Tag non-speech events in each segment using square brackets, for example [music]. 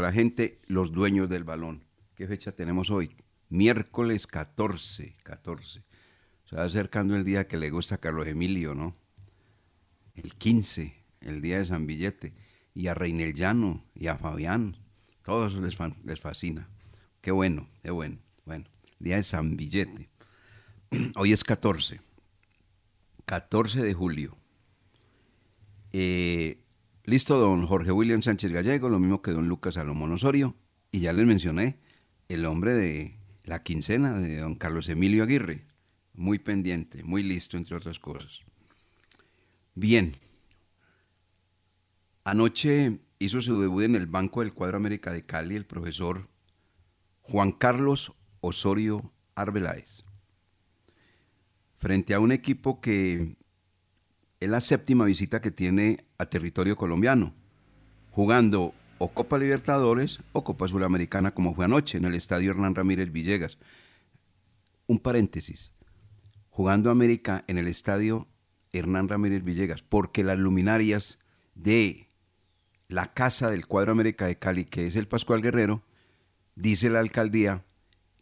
la gente, los dueños del balón. ¿Qué fecha tenemos hoy? Miércoles 14, 14. Se va acercando el día que le gusta a Carlos Emilio, ¿no? El 15, el día de San Billete. Y a Reinel Llano y a Fabián. Todos les, les fascina. Qué bueno, qué bueno. Bueno, día de San Billete. [clears throat] Hoy es 14. 14 de julio. Eh, listo, don Jorge William Sánchez Gallego, lo mismo que don Lucas Salomón Osorio. Y ya les mencioné el hombre de la quincena de don Carlos Emilio Aguirre. Muy pendiente, muy listo, entre otras cosas. Bien. Anoche hizo su debut en el Banco del Cuadro América de Cali el profesor Juan Carlos Osorio Arbeláez. Frente a un equipo que es la séptima visita que tiene a territorio colombiano, jugando o Copa Libertadores o Copa Sudamericana como fue anoche en el Estadio Hernán Ramírez Villegas. Un paréntesis, jugando América en el Estadio Hernán Ramírez Villegas, porque las luminarias de la casa del cuadro América de Cali, que es el Pascual Guerrero, dice la alcaldía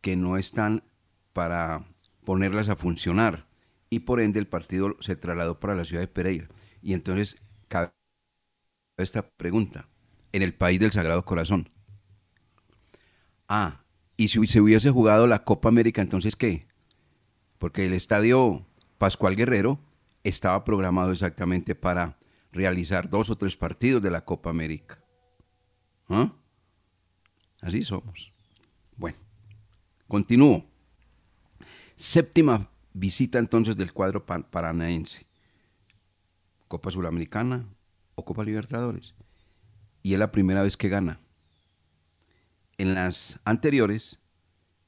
que no están para ponerlas a funcionar y por ende el partido se trasladó para la ciudad de Pereira. Y entonces cabe esta pregunta, en el país del Sagrado Corazón. Ah, y si se hubiese jugado la Copa América, entonces ¿qué? Porque el estadio Pascual Guerrero estaba programado exactamente para realizar dos o tres partidos de la Copa América. ¿Ah? Así somos. Bueno, continúo. Séptima visita entonces del cuadro paranaense. Copa Sudamericana o Copa Libertadores. Y es la primera vez que gana. En las anteriores,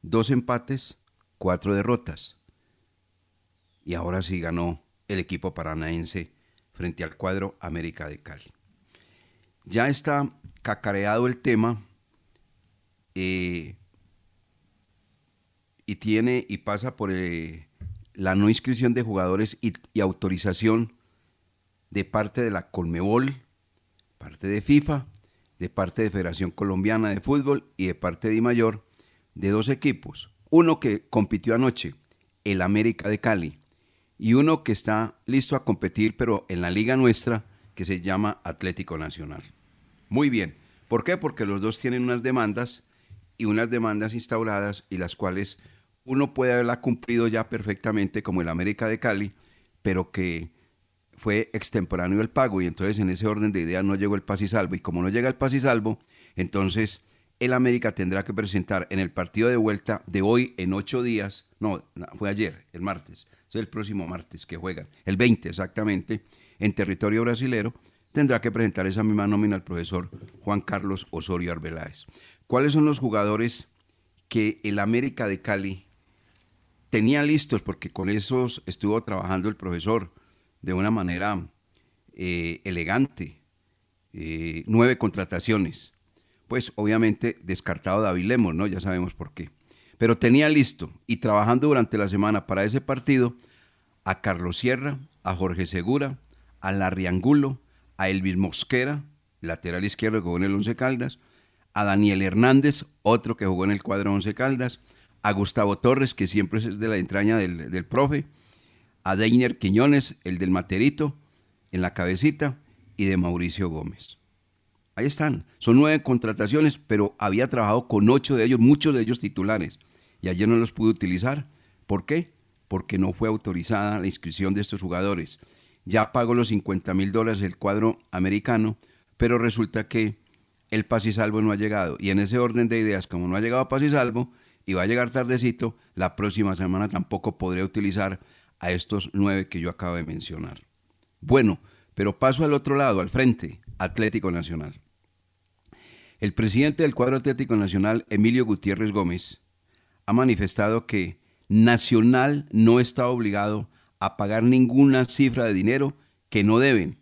dos empates, cuatro derrotas. Y ahora sí ganó el equipo paranaense frente al cuadro América de Cali. Ya está cacareado el tema eh, y tiene y pasa por eh, la no inscripción de jugadores y, autorización de parte de la Colmebol, parte de FIFA, de parte de Federación Colombiana de Fútbol y de parte de Mayor de dos equipos. Uno que compitió anoche, el América de Cali, y uno que está listo a competir, pero en la liga nuestra, que se llama Atlético Nacional. Muy bien. ¿Por qué? Porque los dos tienen unas demandas y unas demandas instauradas y las cuales uno puede haberla cumplido ya perfectamente como el América de Cali, pero que fue extemporáneo el pago y entonces en ese orden de ideas no llegó el paz y salvo y como no llega el paz y salvo, entonces el América tendrá que presentar en el partido de vuelta de hoy en ocho días, no, fue ayer, el martes, es el próximo martes que juegan, el 20 exactamente, en territorio brasilero, tendrá que presentar esa misma nómina al profesor Juan Carlos Osorio Arbeláez. ¿Cuáles son los jugadores que el América de Cali tenía listos? Porque con esos estuvo trabajando el profesor de una manera eh, elegante. Eh, nueve contrataciones. Pues obviamente descartado David Lemos, ¿no? Ya sabemos por qué. Pero tenía listo y trabajando durante la semana para ese partido a Carlos Sierra, a Jorge Segura, a Larry Angulo, a Elvis Mosquera, lateral izquierdo que jugó en el Once Caldas, a Daniel Hernández, otro que jugó en el cuadro Once Caldas, a Gustavo Torres, que siempre es de la entraña del, profe, a Deiner Quiñones, el del Materito, en la cabecita, y de Mauricio Gómez. Ahí están, son nueve contrataciones, pero había trabajado con ocho de ellos, muchos de ellos titulares, y ayer no los pude utilizar. ¿Por qué? Porque no fue autorizada la inscripción de estos jugadores ya pagó los 50 mil dólares el cuadro americano, pero resulta que el paz y salvo no ha llegado. Y en ese orden de ideas, como no ha llegado paz y salvo, y va a llegar tardecito, la próxima semana tampoco podré utilizar a estos nueve que yo acabo de mencionar. Bueno, pero paso al otro lado, al frente, Atlético Nacional. El presidente del cuadro Atlético Nacional, Emilio Gutiérrez Gómez, ha manifestado que Nacional no está obligado a pagar ninguna cifra de dinero que no deben.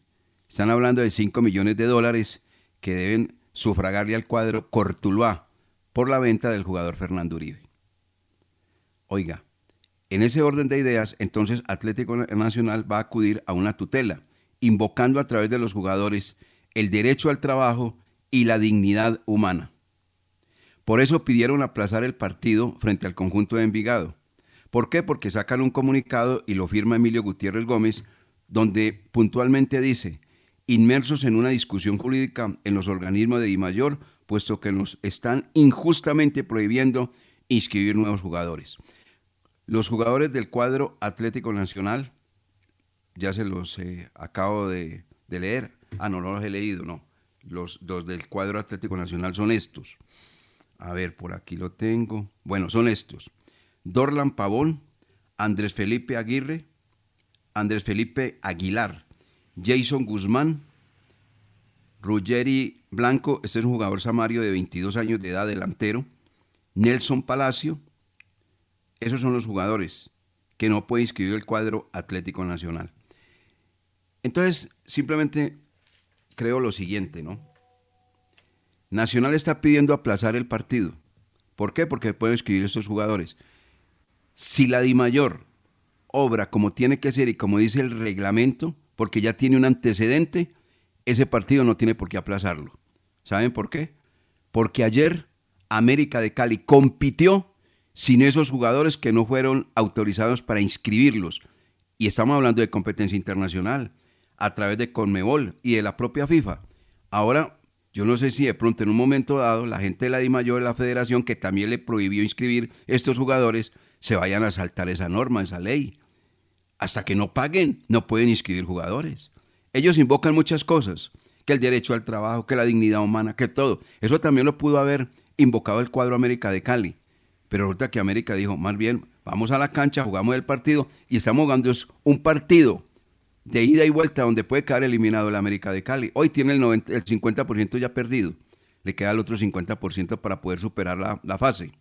Están hablando de 5 millones de dólares que deben sufragarle al cuadro Cortuluá por la venta del jugador Fernando Uribe. Oiga, en ese orden de ideas, entonces Atlético Nacional va a acudir a una tutela, invocando a través de los jugadores el derecho al trabajo y la dignidad humana. Por eso pidieron aplazar el partido frente al conjunto de Envigado. ¿Por qué? Porque sacan un comunicado y lo firma Emilio Gutiérrez Gómez, donde puntualmente dice, inmersos en una discusión jurídica en los organismos de DIMAYOR, puesto que nos están injustamente prohibiendo inscribir nuevos jugadores. Los jugadores del cuadro Atlético Nacional, ya se los eh, acabo de, leer, ah, no, no los he leído, no. Los dos del cuadro Atlético Nacional son estos. A ver, por aquí lo tengo. Bueno, son estos. Dorlan Pavón, Andrés Felipe Aguirre, Andrés Felipe Aguilar, Jason Guzmán, Ruggeri Blanco, este es un jugador samario de 22 años de edad, delantero, Nelson Palacio, esos son los jugadores que no puede inscribir el cuadro Atlético Nacional. Entonces, simplemente creo lo siguiente, ¿no? Nacional está pidiendo aplazar el partido. ¿Por qué? Porque pueden inscribir estos jugadores. Si la Di Mayor obra como tiene que ser y como dice el reglamento, porque ya tiene un antecedente, ese partido no tiene por qué aplazarlo. ¿Saben por qué? Porque ayer América de Cali compitió sin esos jugadores que no fueron autorizados para inscribirlos. Y estamos hablando de competencia internacional, a través de Conmebol y de la propia FIFA. Ahora, yo no sé si de pronto en un momento dado la gente de la DIMAYOR de la federación, que también le prohibió inscribir estos jugadores, se vayan a saltar esa norma, esa ley. Hasta que no paguen, no pueden inscribir jugadores. Ellos invocan muchas cosas, que el derecho al trabajo, que la dignidad humana, que todo. Eso también lo pudo haber invocado el cuadro América de Cali. Pero resulta que América dijo, más bien, vamos a la cancha, jugamos el partido y estamos jugando un partido de ida y vuelta donde puede quedar eliminado el América de Cali. Hoy tiene el, 90, el 50% ya perdido. Le queda el otro 50% para poder superar la, la fase.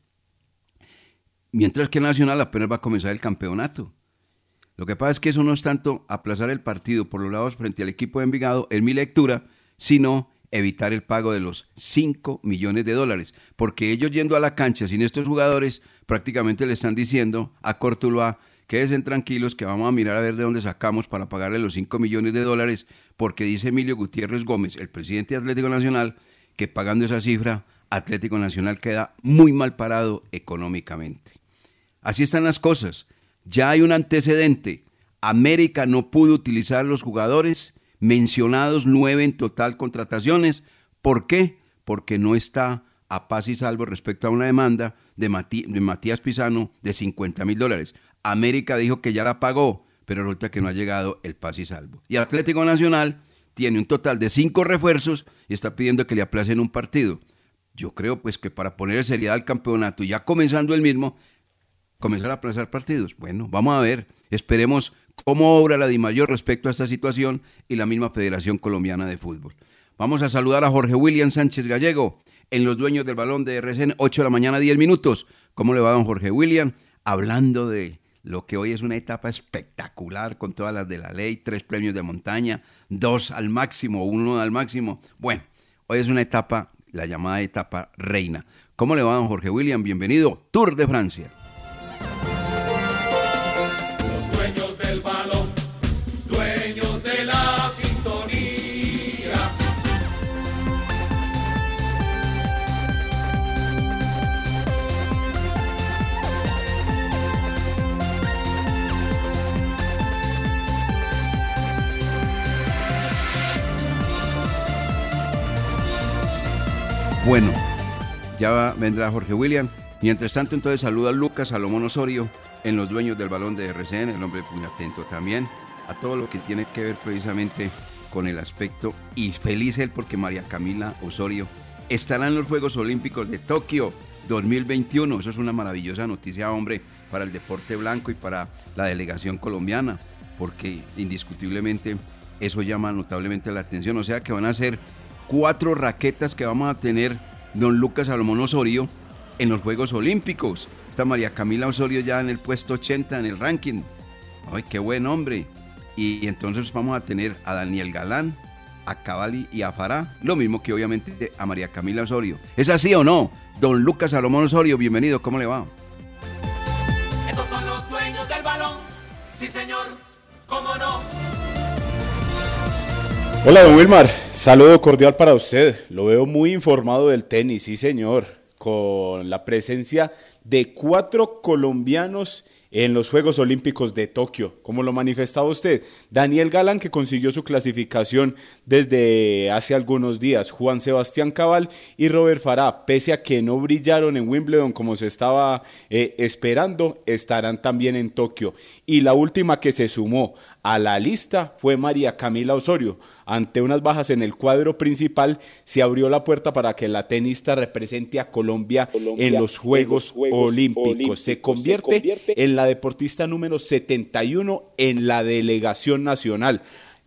Mientras que Nacional apenas va a comenzar el campeonato. Lo que pasa es que eso no es tanto aplazar el partido por los lados frente al equipo de Envigado, en mi lectura, sino evitar el pago de los 5 millones de dólares. Porque ellos yendo a la cancha sin estos jugadores, prácticamente le están diciendo a Cortuluá, quédense tranquilos que vamos a mirar a ver de dónde sacamos para pagarle los 5 millones de dólares, porque dice Emilio Gutiérrez Gómez, el presidente de Atlético Nacional, que pagando esa cifra, Atlético Nacional queda muy mal parado económicamente. Así están las cosas. Ya hay un antecedente. América no pudo utilizar los jugadores mencionados, nueve en total contrataciones. ¿Por qué? Porque no está a paz y salvo respecto a una demanda de, Matías Pisano de 50 mil dólares. América dijo que ya la pagó, pero resulta que no ha llegado el paz y salvo. Y Atlético Nacional tiene un total de cinco refuerzos y está pidiendo que le aplacen un partido. Yo creo pues que para poner seriedad al campeonato, ya comenzando el mismo, comenzar a aplazar partidos. Bueno, vamos a ver, esperemos cómo obra la DIMAYOR respecto a esta situación y la misma Federación Colombiana de Fútbol. Vamos a saludar a Jorge William Sánchez Gallego en los dueños del balón de RCN, 8 de la mañana, 10 minutos. ¿Cómo le va don Jorge William? Hablando de lo que hoy es una etapa espectacular con todas las de la ley, tres premios de montaña, dos al máximo, uno al máximo. Bueno, hoy es una etapa, la llamada etapa reina. ¿Cómo le va don Jorge William? Bienvenido, Tour de Francia. Bueno, ya vendrá Jorge William. Mientras tanto, entonces saluda a Lucas Salomón Osorio en los dueños del balón de RCN, el hombre muy atento también a todo lo que tiene que ver precisamente con el aspecto y feliz él porque María Camila Osorio estará en los Juegos Olímpicos de Tokio 2021. Eso es una maravillosa noticia, hombre, para el deporte blanco y para la delegación colombiana, porque indiscutiblemente eso llama notablemente la atención. O sea que van a ser cuatro raquetas que vamos a tener don Lucas Salomón Osorio en los Juegos Olímpicos. Está María Camila Osorio ya en el puesto 80 en el ranking. ¡Ay, qué buen hombre! Y entonces vamos a tener a Daniel Galán, a Cavalli y a Fará, lo mismo que obviamente a María Camila Osorio. ¿Es así o no? Don Lucas Salomón Osorio, bienvenido, ¿cómo le va? Estos son los dueños del balón, sí señor, cómo no. Hola, don Wilmar. Saludo cordial para usted. Lo veo muy informado del tenis, sí, señor. Con la presencia de cuatro colombianos en los Juegos Olímpicos de Tokio, como lo manifestaba usted. Daniel Galán, que consiguió su clasificación desde hace algunos días, Juan Sebastián Cabal y Robert Farah, pese a que no brillaron en Wimbledon como se estaba eh, esperando, estarán también en Tokio. Y la última que se sumó a la lista fue María Camila Osorio. Ante unas bajas en el cuadro principal, se abrió la puerta para que la tenista represente a Colombia, en los Juegos, Olímpicos. Se, convierte se convierte en la deportista número 71 en la delegación nacional.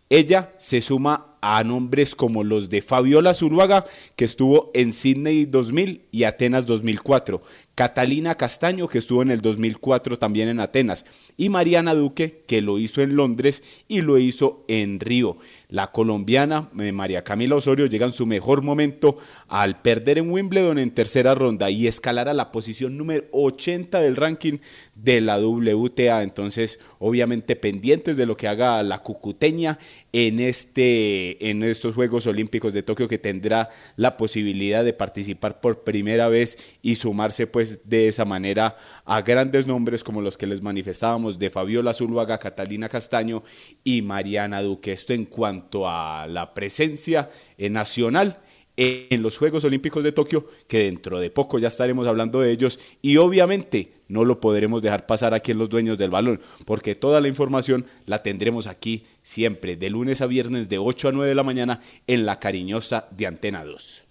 Ella se suma a nombres como los de Fabiola Zuluaga, que estuvo en Sydney 2000 y Atenas 2004, Catalina Castaño, que estuvo en el 2004 también en Atenas, y Mariana Duque, que lo hizo en Londres y lo hizo en Río. La colombiana eh, María Camila Osorio llega en su mejor momento al perder en Wimbledon en tercera ronda y escalar a la posición número 80 del ranking de la WTA. Entonces, obviamente pendientes de lo que haga la cucuteña en, este, en estos Juegos Olímpicos de Tokio que tendrá la posibilidad de participar por primera vez y sumarse pues de esa manera a grandes nombres como los que les manifestábamos de Fabiola Zuluaga, Catalina Castaño y Mariana Duque. Esto en cuanto a la presencia nacional en los Juegos Olímpicos de Tokio, que dentro de poco ya estaremos hablando de ellos y obviamente no lo podremos dejar pasar aquí en los dueños del balón, porque toda la información la tendremos aquí siempre, de lunes a viernes de 8 a 9 de la mañana en la cariñosa de Antena 2.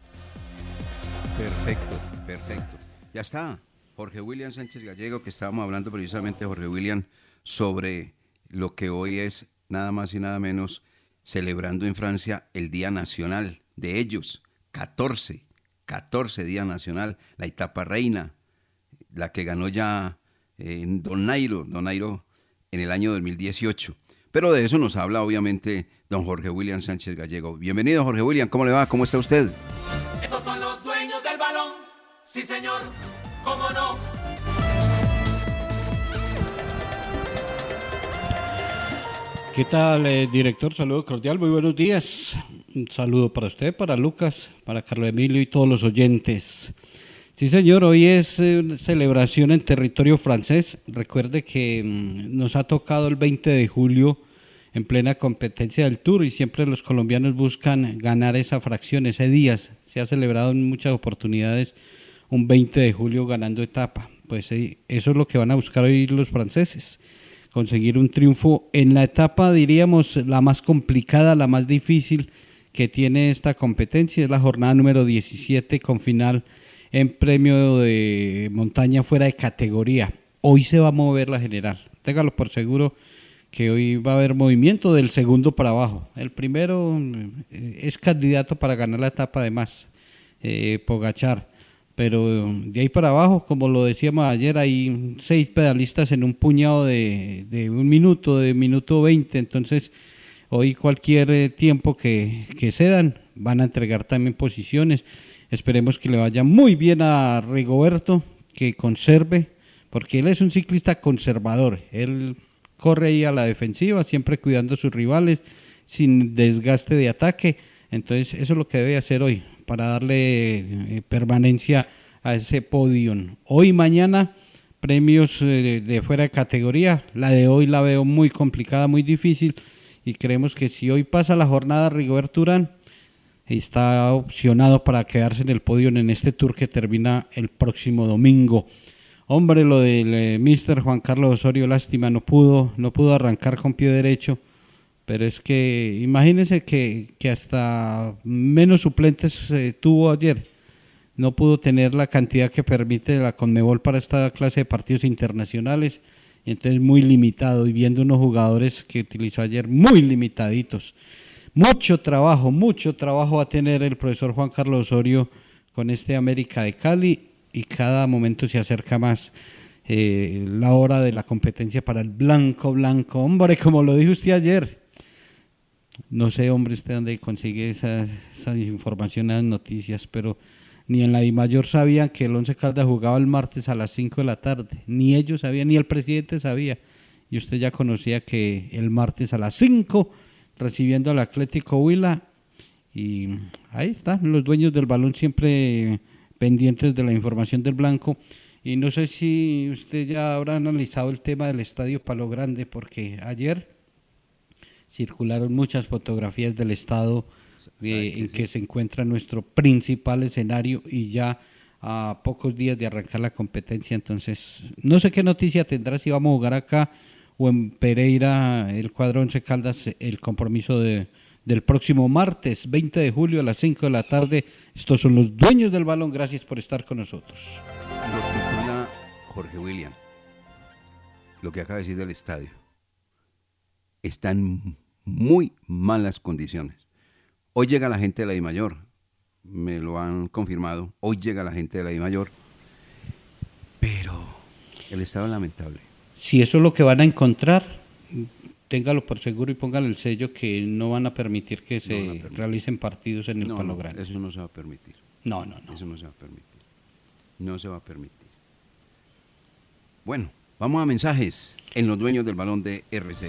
Perfecto, perfecto. Ya está. Jorge William Sánchez Gallego, que estábamos hablando precisamente, Jorge William, sobre lo que hoy es nada más y nada menos celebrando en Francia el Día Nacional de ellos 14, 14 Día Nacional, la etapa reina, la que ganó ya en eh, Don Nairo, Don Nairo en el año 2018. Pero de eso nos habla obviamente don Jorge William Sánchez Gallego. Bienvenido Jorge William, ¿cómo le va? ¿Cómo está usted? Estos son los dueños del balón, sí señor, cómo no. ¿Qué tal, eh, director? Saludo cordial, muy buenos días. Un saludo para usted, para Lucas, para Carlos Emilio y todos los oyentes. Sí, señor, hoy es eh, celebración en territorio francés. Recuerde que mm, nos ha tocado el 20 de julio en plena competencia del Tour y siempre los colombianos buscan ganar esa fracción, ese día. Se ha celebrado en muchas oportunidades un 20 de julio ganando etapa. Pues eh, eso es lo que van a buscar hoy los franceses conseguir un triunfo en la etapa, diríamos, la más complicada, la más difícil que tiene esta competencia. Es la jornada número 17 con final en premio de montaña fuera de categoría. Hoy se va a mover la general. Téngalo por seguro que hoy va a haber movimiento del segundo para abajo. El primero eh, es candidato para ganar la etapa además, eh, Pogachar. Pero de ahí para abajo, como lo decíamos ayer, hay seis pedalistas en un puñado de, de un minuto, de minuto 20. Entonces, hoy cualquier eh, tiempo que, que cedan van a entregar también posiciones. Esperemos que le vaya muy bien a Rigoberto, que conserve, porque él es un ciclista conservador. Él corre ahí a la defensiva, siempre cuidando a sus rivales, sin desgaste de ataque. Entonces, eso es lo que debe hacer hoy para darle eh, permanencia a ese podio. Hoy mañana premios eh, de fuera de categoría. La de hoy la veo muy complicada, muy difícil y creemos que si hoy pasa la jornada Rigobert Urán está opcionado para quedarse en el podio en este tour que termina el próximo domingo. Hombre, lo del eh, Mister Juan Carlos Osorio, lástima, no pudo, no pudo arrancar con pie derecho pero es que imagínense que, hasta menos suplentes eh, tuvo ayer. No pudo tener la cantidad que permite la Conmebol para esta clase de partidos internacionales. Entonces muy limitado y viendo unos jugadores que utilizó ayer muy limitaditos. Mucho trabajo, mucho trabajo va a tener el profesor Juan Carlos Osorio con este América de Cali y cada momento se acerca más eh, la hora de la competencia para el blanco, blanco. Hombre, como lo dijo usted ayer, no sé, hombre, usted dónde consigue esas, esas informaciones, esas noticias, pero ni en la I mayor sabían que el Once Caldas jugaba el martes a las 5 de la tarde. Ni ellos sabían, ni el presidente sabía. Y usted ya conocía que el martes a las 5 recibiendo al Atlético Huila. Y ahí están los dueños del balón siempre pendientes de la información del blanco. Y no sé si usted ya habrá analizado el tema del Estadio Palo Grande, porque ayer circularon muchas fotografías del estado eh, en que se encuentra nuestro principal escenario y ya a pocos días de arrancar la competencia. Entonces, no sé qué noticia tendrá si vamos a jugar acá o en Pereira, el cuadro Once Caldas, el compromiso de, del próximo martes 20 de julio a las 5 de la tarde. Estos son los dueños del balón. Gracias por estar con nosotros. Lo titula Jorge William, lo que acaba de decir del estadio. Está en muy malas condiciones. Hoy llega la gente de la I Mayor, me lo han confirmado. Hoy llega la gente de la I Mayor, pero el estado es lamentable. Si eso es lo que van a encontrar, téngalo por seguro y póngale el sello que no van a permitir que se permitir. realicen partidos en el No, Palo no, Grande. eso no se va a permitir. No, no, no. Eso no se va a permitir. No se va a permitir. Bueno, vamos a mensajes en los dueños del balón de RCI.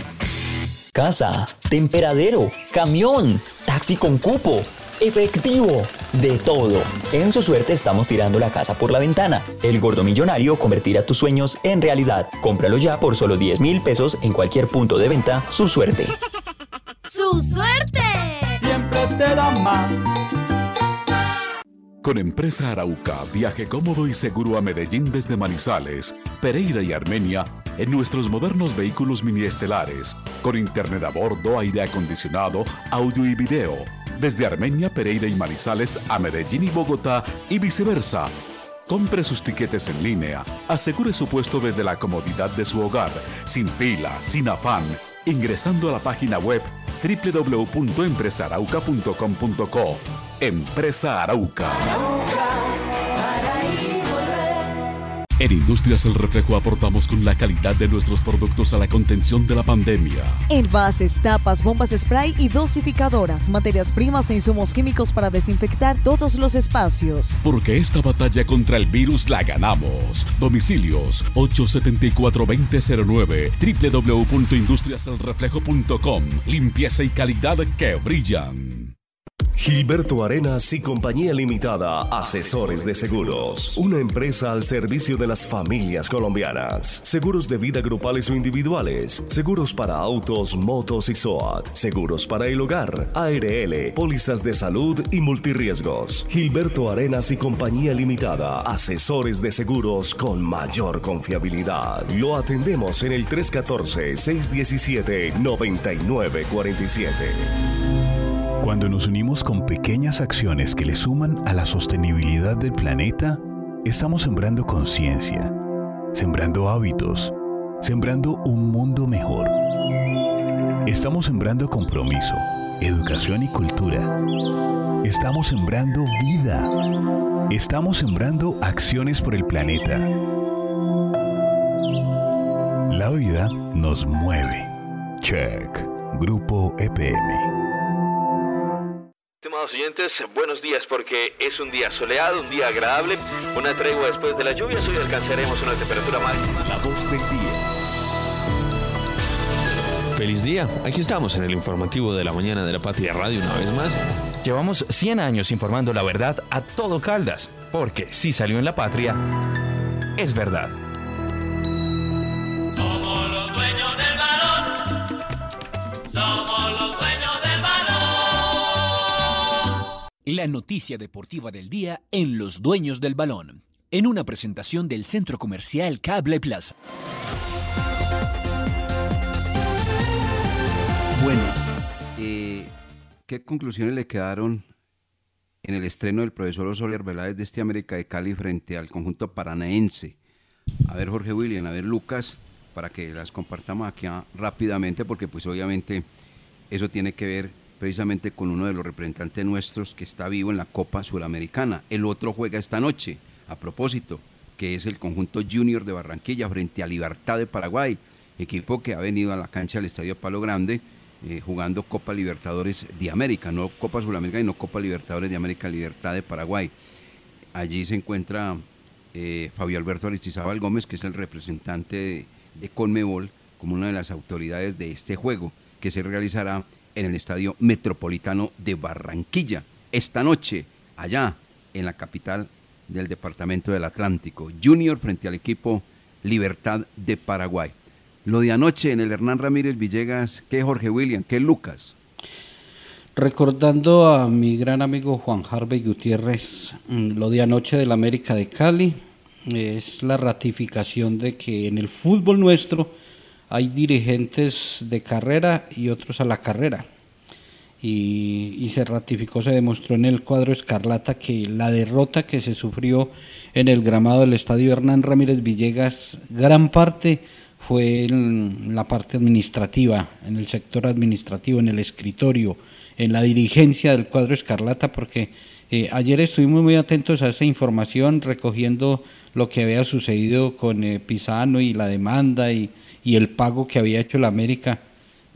Casa, temperadero, camión, taxi con cupo, efectivo, de todo. En su suerte estamos tirando la casa por la ventana. El gordo millonario convertirá tus sueños en realidad. Cómpralo ya por solo 10 mil pesos en cualquier punto de venta. Su suerte. ¡Su suerte! siempre te da más. Con Empresa Arauca, viaje cómodo y seguro a Medellín desde Manizales, Pereira y Armenia en nuestros modernos vehículos mini estelares, con internet a bordo, aire acondicionado, audio y video. Desde Armenia, Pereira y Manizales a Medellín y Bogotá y viceversa. Compre sus tiquetes en línea, asegure su puesto desde la comodidad de su hogar, sin fila, sin afán, ingresando a la página web www.empresarauca.com.co. Empresa Arauca. En Industrias El Reflejo aportamos con la calidad de nuestros productos a la contención de la pandemia. Envases, tapas, bombas spray y dosificadoras, materias primas e insumos químicos para desinfectar todos los espacios. Porque esta batalla contra el virus la ganamos. Domicilios 874-2009 www.industriaselreflejo.com Limpieza y calidad que brillan. Gilberto Arenas y Compañía Limitada, asesores de seguros. Una empresa al servicio de las familias colombianas. Seguros de vida grupales o individuales. Seguros para autos, motos y SOAT. Seguros para el hogar, ARL, pólizas de salud y multirriesgos. Gilberto Arenas y Compañía Limitada, asesores de seguros con mayor confiabilidad. Lo atendemos en el 314-617-9947. Cuando nos unimos con pequeñas acciones que le suman a la sostenibilidad del planeta, estamos sembrando conciencia, sembrando hábitos, sembrando un mundo mejor. Estamos sembrando compromiso, educación y cultura. Estamos sembrando vida. Estamos sembrando acciones por el planeta. La vida nos mueve. Check. Grupo EPM. Estimados buenos días porque es un día soleado, un día agradable, una tregua después de la lluvia, hoy alcanzaremos una temperatura máxima. La voz del día. Feliz día, aquí estamos en el informativo de la mañana de la Patria Radio una vez más. Llevamos 100 años informando la verdad a todo Caldas, porque si salió en la Patria, es verdad. La noticia deportiva del día en Los Dueños del Balón, en una presentación del Centro Comercial Cable Plaza. Bueno, eh, ¿qué conclusiones le quedaron en el estreno del profesor Osorio Arbeláez de este América de Cali frente al conjunto paranaense. A ver Jorge William, a ver Lucas, para que las compartamos aquí ah, rápidamente, porque pues obviamente eso tiene que ver precisamente con uno de los representantes nuestros que está vivo en la Copa Suramericana. El otro juega esta noche, a propósito, que es el conjunto Junior de Barranquilla frente a Libertad de Paraguay, equipo que ha venido a la cancha del Estadio Palo Grande eh, jugando Copa Libertadores de América, no Copa Suramericana, no Copa Libertadores de América, Libertad de Paraguay. Allí se encuentra eh, Fabio Alberto Aristizábal Gómez, que es el representante de, de Conmebol, como una de las autoridades de este juego, que se realizará en el Estadio Metropolitano de Barranquilla, esta noche, allá en la capital del Departamento del Atlántico. Junior frente al equipo Libertad de Paraguay. Lo de anoche en el Hernán Ramírez Villegas, ¿qué Jorge William? ¿Qué Lucas? Recordando a mi gran amigo Juan Harvey Gutiérrez, mm, lo de anoche del América de Cali es la ratificación de que en el fútbol nuestro hay dirigentes de carrera y otros a la carrera. Y, se ratificó, se demostró en el cuadro escarlata que la derrota que se sufrió en el gramado del estadio Hernán Ramírez Villegas, gran parte fue en la parte administrativa, en el sector administrativo, en el escritorio, en la dirigencia del cuadro escarlata, porque eh, ayer estuvimos muy atentos a esa información, recogiendo lo que había sucedido con eh, Pisano y la demanda y, y el pago que había hecho la América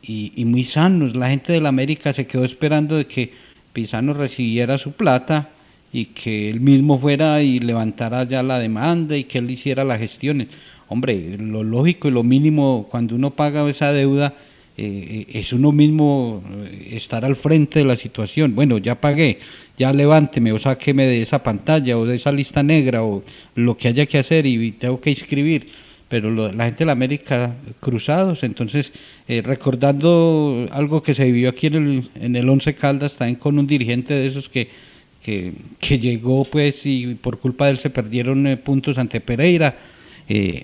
y, muy sanos. La gente de la América se quedó esperando de que Pisano recibiera su plata y que él mismo fuera y levantara ya la demanda y que él hiciera las gestiones. Hombre, lo lógico y lo mínimo cuando uno paga esa deuda eh, es uno mismo eh, estar al frente de la situación. Bueno, ya pagué, ya levánteme o sáqueme de esa pantalla o de esa lista negra o lo que haya que hacer y tengo que inscribir pero la gente de la América cruzados, entonces eh, recordando algo que se vivió aquí en el, en el Once Caldas, también con un dirigente de esos que, que, llegó pues y por culpa de él se perdieron eh, puntos ante Pereira, eh,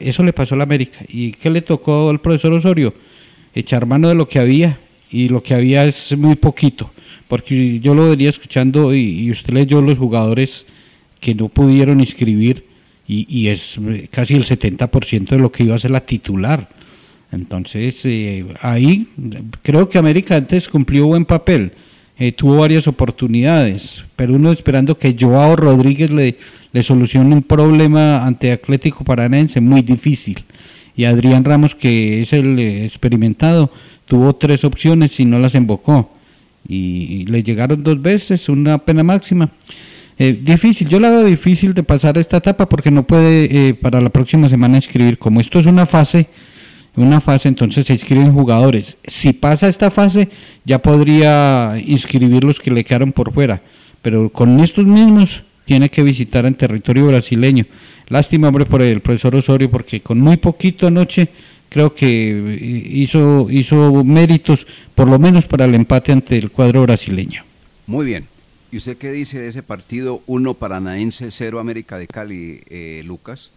eso le pasó a la América. ¿Y qué le tocó al profesor Osorio? Echar mano de lo que había, y lo que había es muy poquito, porque yo lo venía escuchando y, y usted leyó los jugadores que no pudieron inscribir y, es casi el 70% de lo que iba a ser la titular. Entonces, eh, ahí creo que América antes cumplió buen papel, eh, tuvo varias oportunidades, pero uno esperando que Joao Rodríguez le, le solucione un problema ante Atlético Paranense muy difícil. Y Adrián Ramos, que es el eh, experimentado, tuvo tres opciones y no las embocó. Y le llegaron dos veces, una pena máxima. Eh, difícil, yo la veo difícil de pasar esta etapa porque no puede eh, para la próxima semana inscribir. Como esto es una fase, una fase, entonces se inscriben jugadores. Si pasa esta fase, ya podría inscribir los que le quedaron por fuera. Pero con estos mismos tiene que visitar en territorio brasileño. Lástima, hombre, por el profesor Osorio, porque con muy poquito anoche creo que eh, hizo, hizo méritos, por lo menos para el empate ante el cuadro brasileño. Muy bien. ¿Y usted qué dice de ese partido? Uno Paranaense, cero América de Cali, eh, Lucas.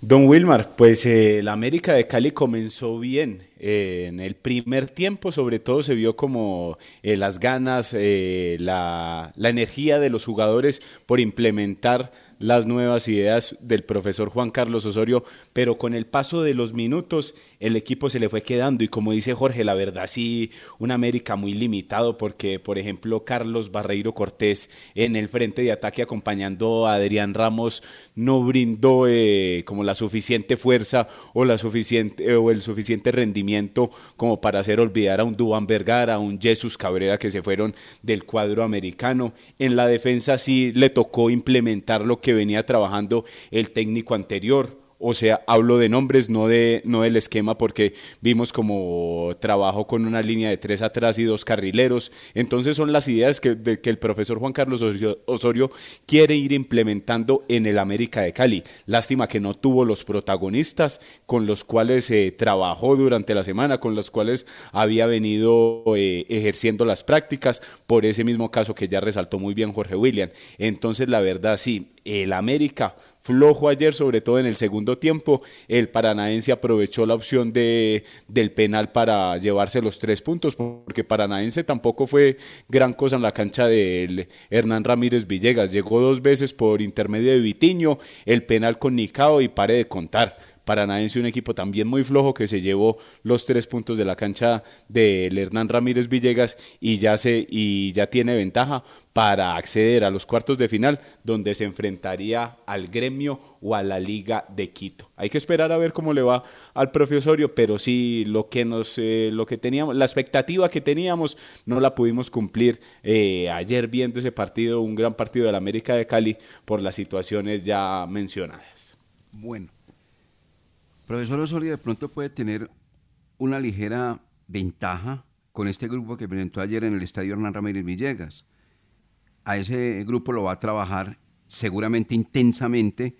Don Wilmar, pues eh, la América de Cali comenzó bien. Eh, en el primer tiempo, sobre todo, se vio como las ganas, la energía de los jugadores por implementar las nuevas ideas del profesor Juan Carlos Osorio, pero con el paso de los minutos el equipo se le fue quedando y como dice Jorge, la verdad sí, un América muy limitado porque, por ejemplo, Carlos Barreiro Cortés en el frente de ataque acompañando a Adrián Ramos no brindó eh, como la suficiente fuerza o, la suficiente, o el suficiente rendimiento como para hacer olvidar a un Duban Vergara, a un Jesús Cabrera que se fueron del cuadro americano. En la defensa sí le tocó implementar lo que venía trabajando el técnico anterior. O sea, hablo de nombres, no, de, no del esquema, porque vimos como trabajo con una línea de tres atrás y dos carrileros. Entonces son las ideas que, que el profesor Juan Carlos Osorio, quiere ir implementando en el América de Cali. Lástima que no tuvo los protagonistas con los cuales eh, trabajó durante la semana, con los cuales había venido eh, ejerciendo las prácticas, por ese mismo caso que ya resaltó muy bien Jorge William. Entonces, la verdad, sí, el América flojo ayer, sobre todo en el segundo tiempo. El Paranaense aprovechó la opción de, del penal para llevarse los tres puntos, porque Paranaense tampoco fue gran cosa en la cancha de Hernán Ramírez Villegas. Llegó dos veces por intermedio de Vitiño, el penal con Nicao y pare de contar. Paranaense, un equipo también muy flojo que se llevó los tres puntos de la cancha del Hernán Ramírez Villegas y ya, se, y ya tiene ventaja para acceder a los cuartos de final donde se enfrentaría al gremio o a la Liga de Quito. Hay que esperar a ver cómo le va al profesorio, pero sí lo que nos eh, lo que teníamos, la expectativa que teníamos no la pudimos cumplir eh, ayer viendo ese partido, un gran partido del América de Cali por las situaciones ya mencionadas. Bueno, profesor Osorio de pronto puede tener una ligera ventaja con este grupo que presentó ayer en el Estadio Hernán Ramírez Villegas a ese grupo lo va a trabajar seguramente intensamente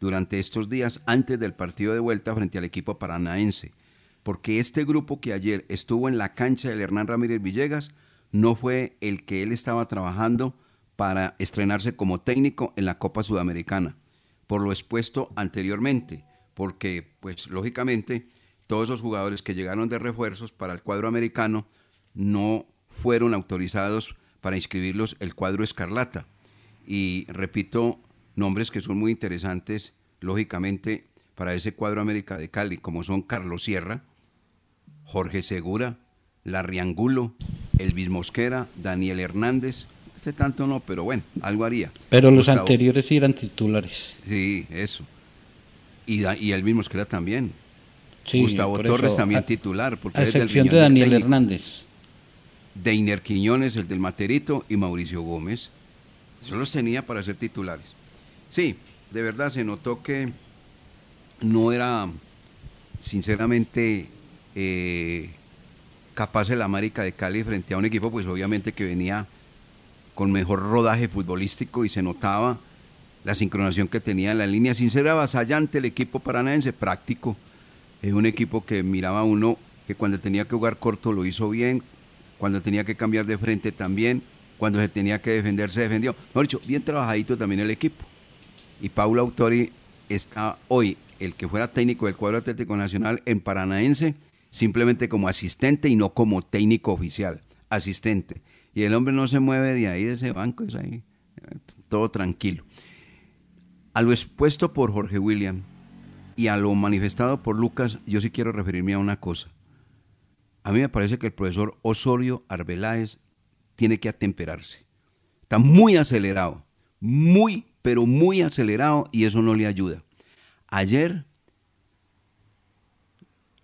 durante estos días antes del partido de vuelta frente al equipo paranaense. Porque este grupo que ayer estuvo en la cancha del Hernán Ramírez Villegas no fue el que él estaba trabajando para estrenarse como técnico en la Copa Sudamericana, por lo expuesto anteriormente, porque pues lógicamente todos esos jugadores que llegaron de refuerzos para el cuadro americano no fueron autorizados para inscribirlos el cuadro Escarlata. Y repito, nombres que son muy interesantes, lógicamente, para ese cuadro América de Cali, como son Carlos Sierra, Jorge Segura, Larry Angulo, Elvis Mosquera, Daniel Hernández. Este tanto no, pero bueno, algo haría. Pero los anteriores eran titulares. Sí, eso. Y, y Elvis Mosquera también. Gustavo Torres también titular. Porque a excepción de Daniel Hernández. Deiner Quiñones, el del Materito, y Mauricio Gómez. Yo los tenía para ser titulares. Sí, de verdad se notó que no era, sinceramente, eh, capaz el América de Cali frente a un equipo, pues obviamente que venía con mejor rodaje futbolístico y se notaba la sincronización que tenía en la línea. Sin ser avasallante el equipo paranaense, práctico. Es un equipo que miraba uno que cuando tenía que jugar corto lo hizo bien, cuando tenía que cambiar de frente también, cuando se tenía que defender se defendió. Mejor dicho, bien trabajadito también el equipo. Y Paulo Autori está hoy, el que fuera técnico del cuadro Atlético Nacional en Paranaense, simplemente como asistente y no como técnico oficial, asistente. Y el hombre no se mueve de ahí, de ese banco, es ahí, todo tranquilo. A lo expuesto por Jorge William y a lo manifestado por Lucas, yo sí quiero referirme a una cosa. A mí me parece que el profesor Osorio Arbeláez tiene que atemperarse. Está muy acelerado, muy, pero muy acelerado y eso no le ayuda. Ayer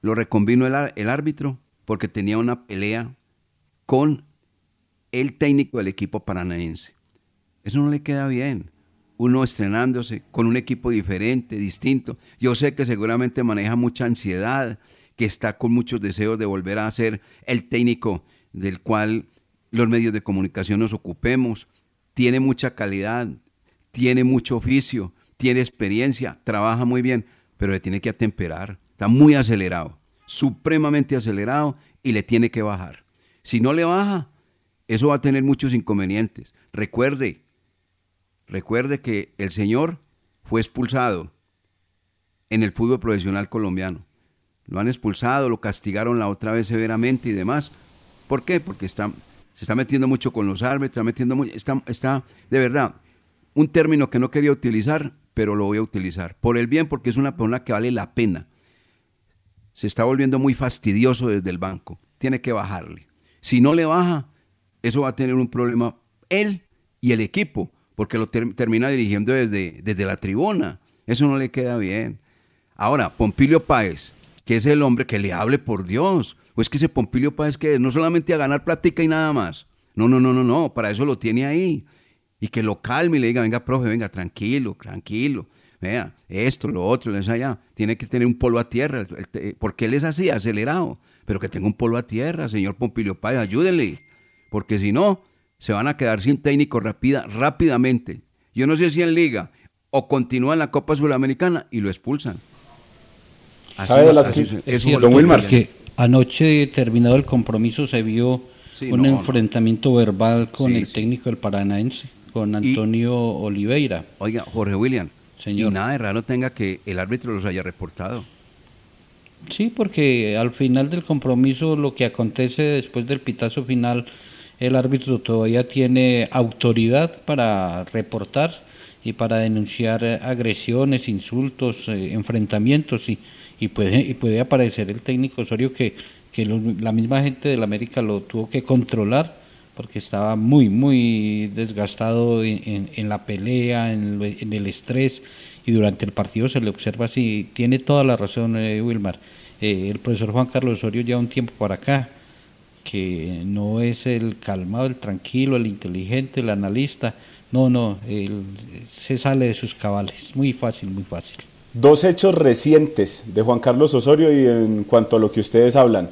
lo reconvino el, el árbitro porque tenía una pelea con el técnico del equipo paranaense. Eso no le queda bien. Uno estrenándose con un equipo diferente, distinto. Yo sé que seguramente maneja mucha ansiedad, que está con muchos deseos de volver a ser el técnico del cual los medios de comunicación nos ocupemos. Tiene mucha calidad, tiene mucho oficio, tiene experiencia, trabaja muy bien, pero le tiene que atemperar. Está muy acelerado, supremamente acelerado y le tiene que bajar. Si no le baja, eso va a tener muchos inconvenientes. Recuerde, recuerde que el señor fue expulsado en el fútbol profesional colombiano lo han expulsado, lo castigaron la otra vez severamente y demás. ¿Por qué? Porque se está metiendo mucho con los árbitros, está metiendo mucho, está, está, de verdad, un término que no quería utilizar, pero lo voy a utilizar. Por el bien, porque es una persona que vale la pena. Se está volviendo muy fastidioso desde el banco. Tiene que bajarle. Si no le baja, eso va a tener un problema él y el equipo, porque lo termina dirigiendo desde, desde la tribuna. Eso no le queda bien. Ahora, Pompilio Páez, que es el hombre que le hable por Dios. O es que ese Pompilio Páez que no solamente a ganar plática y nada más. No, no, no, no, no, para eso lo tiene ahí. Y que lo calme y le diga, venga, profe, venga, tranquilo, tranquilo. Vea, esto, lo otro, es allá. Tiene que tener un polo a tierra, porque él es así, acelerado. Pero que tenga un polo a tierra, señor Pompilio Páez, ayúdele. Porque si no, se van a quedar sin técnico rápida, rápidamente. Yo no sé si en Liga o continúa en la Copa Sudamericana y lo expulsan. ¿Sabe de las que, es Que anoche terminado el compromiso se vio un enfrentamiento verbal con el técnico del Paranaense. con Antonio Oliveira. Oiga, Jorge William, Señor. y nada de raro tenga que el árbitro los haya reportado. Sí, porque al final del compromiso, lo que acontece después del pitazo final, el árbitro todavía tiene autoridad para reportar y para denunciar eh, agresiones, insultos, eh, enfrentamientos y, y puede y puede aparecer el técnico Osorio que, que la misma gente del América lo tuvo que controlar porque estaba muy, muy desgastado en, en- la pelea, en, el estrés, y durante el partido se le observa así. Tiene toda la razón, eh, Wilmar. El profesor Juan Carlos Osorio ya un tiempo para acá, que no es el calmado, el tranquilo, el inteligente, el analista. No, no, él se sale de sus cabales. Muy fácil, muy fácil. Dos hechos recientes de Juan Carlos Osorio y en cuanto a lo que ustedes hablan.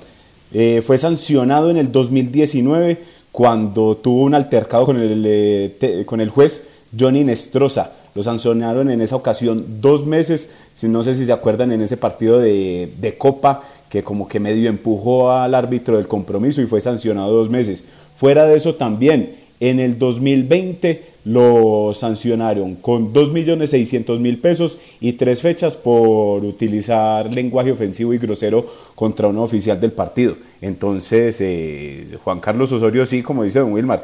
Eh, fue sancionado en el 2019 cuando tuvo un altercado con el, eh, te- con el juez Johnny Nestroza. Lo sancionaron en esa ocasión dos meses, no sé si se acuerdan, en ese partido de, de Copa que como que medio empujó al árbitro del compromiso y fue sancionado dos meses. Fuera de eso también, en el 2020 lo sancionaron con 2.600.000 pesos y tres fechas por utilizar lenguaje ofensivo y grosero contra un oficial del partido. Entonces, eh, Juan Carlos Osorio sí, como dice don Wilmar,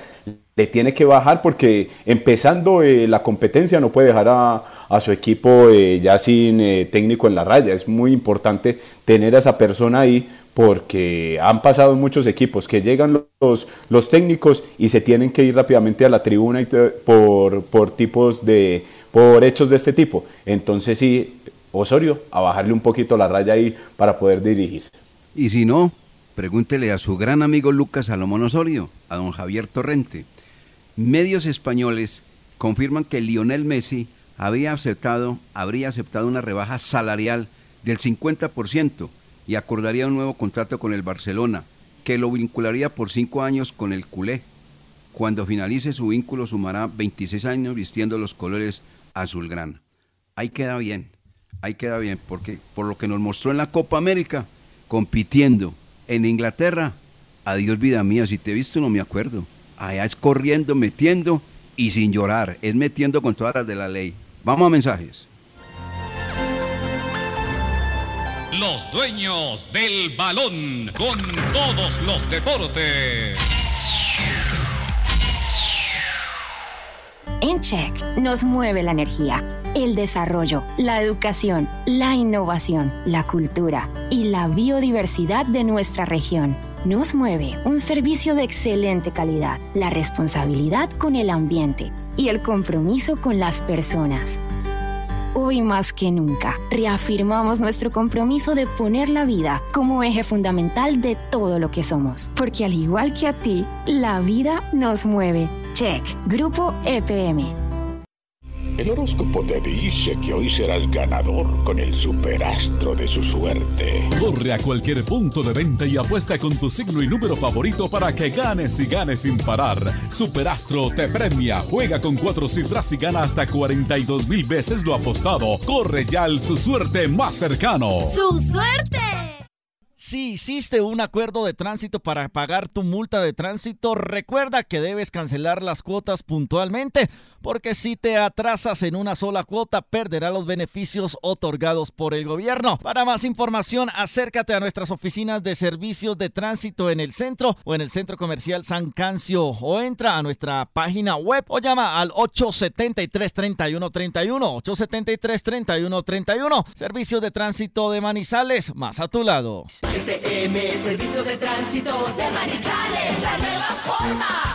le tiene que bajar porque empezando eh, la competencia no puede dejar a, a su equipo eh, ya sin eh, técnico en la raya. Es muy importante tener a esa persona ahí porque han pasado muchos equipos que llegan los, los técnicos y se tienen que ir rápidamente a la tribuna por, por tipos de por hechos de este tipo. Entonces sí, Osorio, a bajarle un poquito la raya ahí para poder dirigir. Y si no, pregúntele a su gran amigo Lucas Salomón Osorio, a don Javier Torrente. Medios españoles confirman que Lionel Messi había aceptado, habría aceptado una rebaja salarial del 50% y acordaría un nuevo contrato con el Barcelona, que lo vincularía por cinco años con el culé. Cuando finalice su vínculo sumará 26 años vistiendo los colores azulgrana. Ahí queda bien, ahí queda bien, porque por lo que nos mostró en la Copa América, compitiendo en Inglaterra, adiós vida mía, si te he visto no me acuerdo. Allá es corriendo, metiendo y sin llorar, es metiendo con todas las de la ley. Vamos a mensajes. Los dueños del balón con todos los deportes. En Check nos mueve la energía, el desarrollo, la educación, la innovación, la cultura y la biodiversidad de nuestra región. Nos mueve un servicio de excelente calidad, la responsabilidad con el ambiente y el compromiso con las personas. Hoy más que nunca, reafirmamos nuestro compromiso de poner la vida como eje fundamental de todo lo que somos. Porque al igual que a ti, la vida nos mueve. Check, Grupo EPM. El horóscopo te dice que hoy serás ganador con el superastro de su suerte. Corre a cualquier punto de venta y apuesta con tu signo y número favorito para que ganes y ganes sin parar. Superastro te premia, juega con cuatro cifras y gana hasta 42 mil veces lo apostado. Corre ya al su suerte más cercano. ¡Su suerte! Si hiciste un acuerdo de tránsito para pagar tu multa de tránsito, recuerda que debes cancelar las cuotas puntualmente, porque si te atrasas en una sola cuota, perderás los beneficios otorgados por el gobierno. Para más información, acércate a nuestras oficinas de servicios de tránsito en el centro o en el centro comercial San Cancio o entra a nuestra página web o llama al 873-3131, 873-3131, Servicios de Tránsito de Manizales, más a tu lado. STM, Servicio de Tránsito de Manizales, la nueva forma.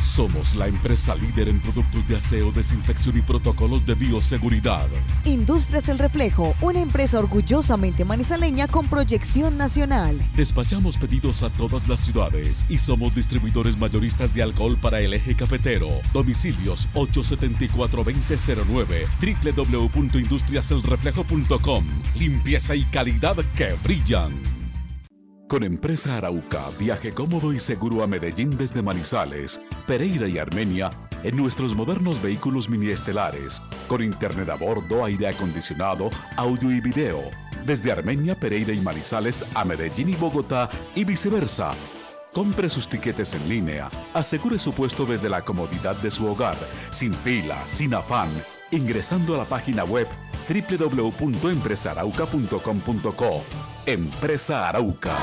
Somos la empresa líder en productos de aseo, desinfección y protocolos de bioseguridad. Industrias El Reflejo, una empresa orgullosamente manizaleña con proyección nacional. Despachamos pedidos a todas las ciudades y somos distribuidores mayoristas de alcohol para el eje cafetero. Domicilios 874-2009, www.industriaselreflejo.com. Limpieza y calidad que brillan. Con Empresa Arauca, viaje cómodo y seguro a Medellín desde Manizales, Pereira y Armenia en nuestros modernos vehículos miniestelares, con internet a bordo, aire acondicionado, audio y video, desde Armenia, Pereira y Manizales a Medellín y Bogotá y viceversa. Compre sus tiquetes en línea, asegure su puesto desde la comodidad de su hogar, sin fila, sin afán, ingresando a la página web www.empresarauca.com.co. Empresa Arauca.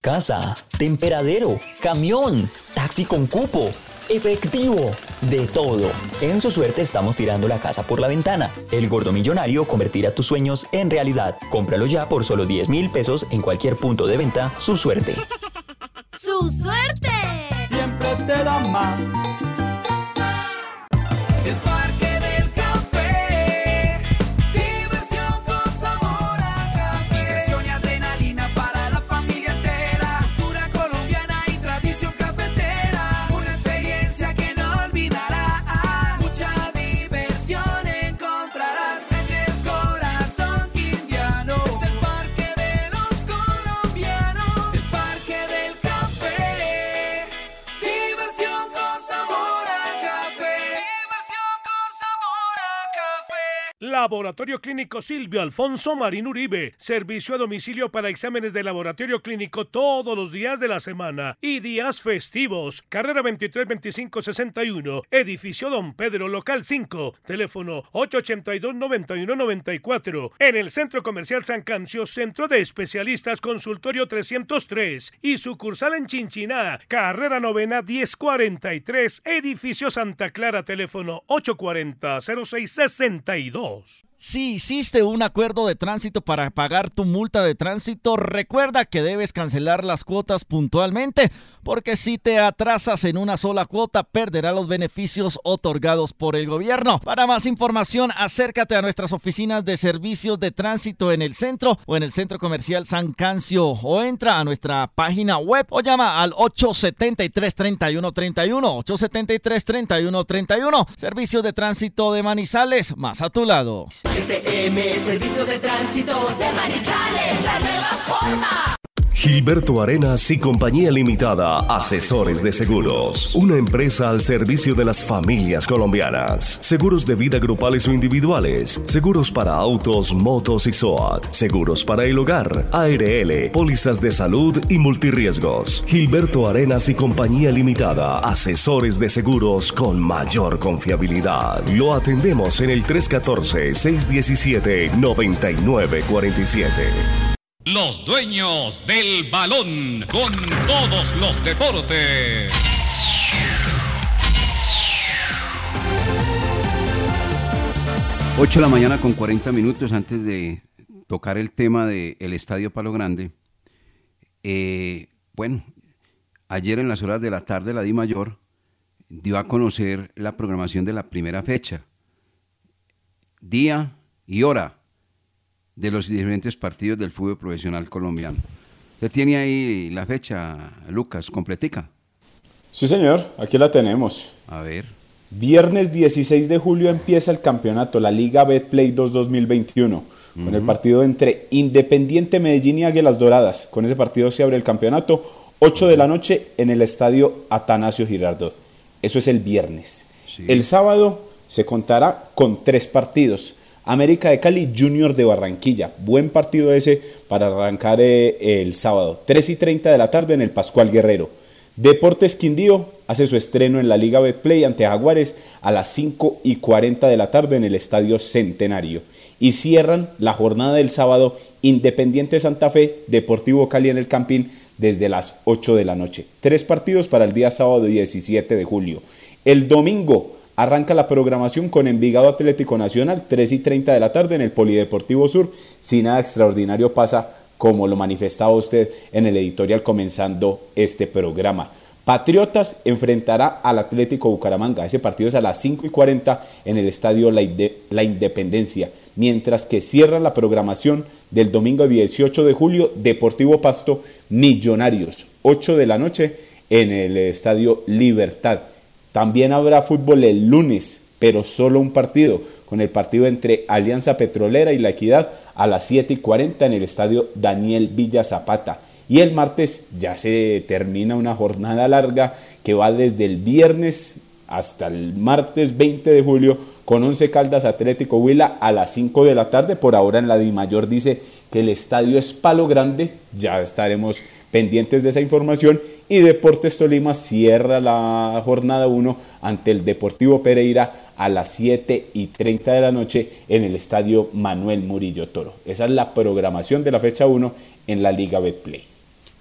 Casa, temperadero, camión, taxi con cupo, efectivo, de todo. En su suerte estamos tirando la casa por la ventana. El gordo millonario convertirá tus sueños en realidad. Cómpralo ya por solo 10 mil pesos en cualquier punto de venta. Su suerte. ¡Su suerte! Siempre te da más. Laboratorio Clínico Silvio Alfonso Marín Uribe. Servicio a domicilio para exámenes de laboratorio clínico todos los días de la semana y días festivos. Carrera 23 25 61. Edificio Don Pedro, local 5. Teléfono 882 91 94. En el Centro Comercial San Cancio, Centro de Especialistas Consultorio 303 y sucursal en Chinchiná. Carrera Novena 1043. Edificio Santa Clara, teléfono 840 0662. Si hiciste un acuerdo de tránsito para pagar tu multa de tránsito, recuerda que debes cancelar las cuotas puntualmente, porque si te atrasas en una sola cuota, perderás los beneficios otorgados por el gobierno. Para más información, acércate a nuestras oficinas de servicios de tránsito en el centro o en el centro comercial San Cancio o entra a nuestra página web o llama al 873-3131, 873-3131, Servicios de Tránsito de Manizales, más a tu lado. STM, Servicio de Tránsito de Manizales, la nueva forma. Gilberto Arenas y Compañía Limitada, Asesores de Seguros. Una empresa al servicio de las familias colombianas. Seguros de vida grupales o individuales. Seguros para autos, motos y SOAT. Seguros para el hogar, ARL, pólizas de salud y multirriesgos. Gilberto Arenas y Compañía Limitada, Asesores de Seguros con mayor confiabilidad. Lo atendemos en el 314-617-9947. Los dueños del balón con todos los deportes. Ocho de la mañana con 40 minutos antes de tocar el tema del Estadio Palo Grande. Eh, bueno, ayer en las horas de la tarde la Di Mayor dio a conocer la programación de la primera fecha, día y hora de los diferentes partidos del fútbol profesional colombiano. ¿Usted tiene ahí la fecha, Lucas, completica? Sí, señor, aquí la tenemos. A ver. Viernes 16 de julio empieza el campeonato, la Liga Betplay 2 2021, con el partido entre Independiente Medellín y Águilas Doradas. Con ese partido se abre el campeonato, 8 de la noche en el estadio Atanasio Girardot. Eso es el viernes. El sábado se contará con tres partidos. América de Cali, Junior de Barranquilla. Buen partido ese para arrancar eh, el sábado. 3 y 30 de la tarde en el Pascual Guerrero. Deportes Quindío hace su estreno en la Liga Betplay ante Jaguares a las 5 y 40 de la tarde en el Estadio Centenario. Y cierran la jornada del sábado Independiente Santa Fe, Deportivo Cali en el Campín desde las 8 de la noche. Tres partidos para el día sábado 17 de julio. El domingo arranca la programación con Envigado Atlético Nacional, 3 y 30 de la tarde en el Polideportivo Sur. Si nada extraordinario pasa como lo manifestaba usted en el editorial comenzando este programa. Patriotas enfrentará al Atlético Bucaramanga. Ese partido es a las 5 y 40 en el estadio La, Inde- La Independencia. Mientras que cierra la programación del domingo 18 de julio, Deportivo Pasto Millonarios, 8 de la noche en el estadio Libertad. También habrá fútbol el lunes, pero solo un partido, con el partido entre Alianza Petrolera y La Equidad a las 7 y 40 en el estadio Daniel Villa Zapata. Y el martes ya se termina una jornada larga que va desde el viernes hasta el martes 20 de julio con 11 Caldas Atlético Huila a las 5 de la tarde. Por ahora en la Dimayor dice que el estadio es Palo Grande, ya estaremos pendientes de esa información. Y Deportes Tolima cierra la jornada 1 ante el Deportivo Pereira a las 7 y 30 de la noche en el estadio Manuel Murillo Toro. Esa es la programación de la fecha 1 en la Liga Betplay.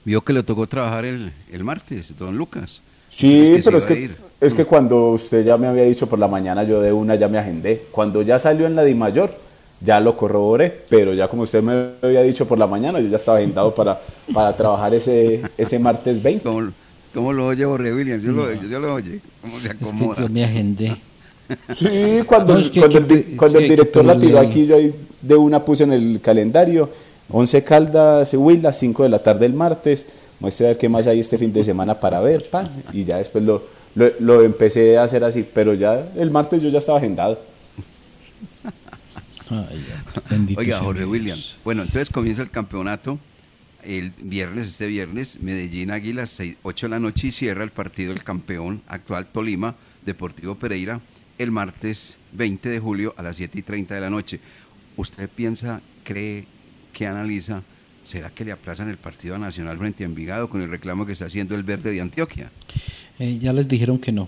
Vio que le tocó trabajar el, el martes, don Lucas. Sí, pero es que, es que cuando usted ya me había dicho por la mañana, yo de una ya me agendé. Cuando ya salió en la Di Mayor, ya lo corroboré, pero ya como usted me había dicho por la mañana, yo ya estaba agendado para, para trabajar ese, ese martes 20. ¿Cómo, cómo lo oye Jorge Williams? Yo, lo, yo, yo lo oye. ¿Cómo se Es que acomoda? yo me agendé. Sí, cuando, No, es que cuando, que el, cuando sí, el director la tiró aquí, yo ahí de una puse en el calendario, 11 Caldas, Huila, 5 de la tarde el martes, muestra a ver qué más hay este fin de semana para ver, pan, y ya después lo, lo, lo empecé a hacer así, pero ya el martes yo ya estaba agendado. Ay, Oiga, Jorge Dios. Williams. Bueno, entonces comienza el campeonato el viernes, este viernes, Medellín Águilas, 6, 8 de la noche y cierra el partido del campeón actual Tolima, Deportivo Pereira, el martes 20 de julio a las 7 y 30 de la noche. ¿Usted piensa, cree, que analiza, será que le aplazan el partido a Nacional frente a Envigado con el reclamo que está haciendo el Verde de Antioquia? Eh, ya les dijeron que no.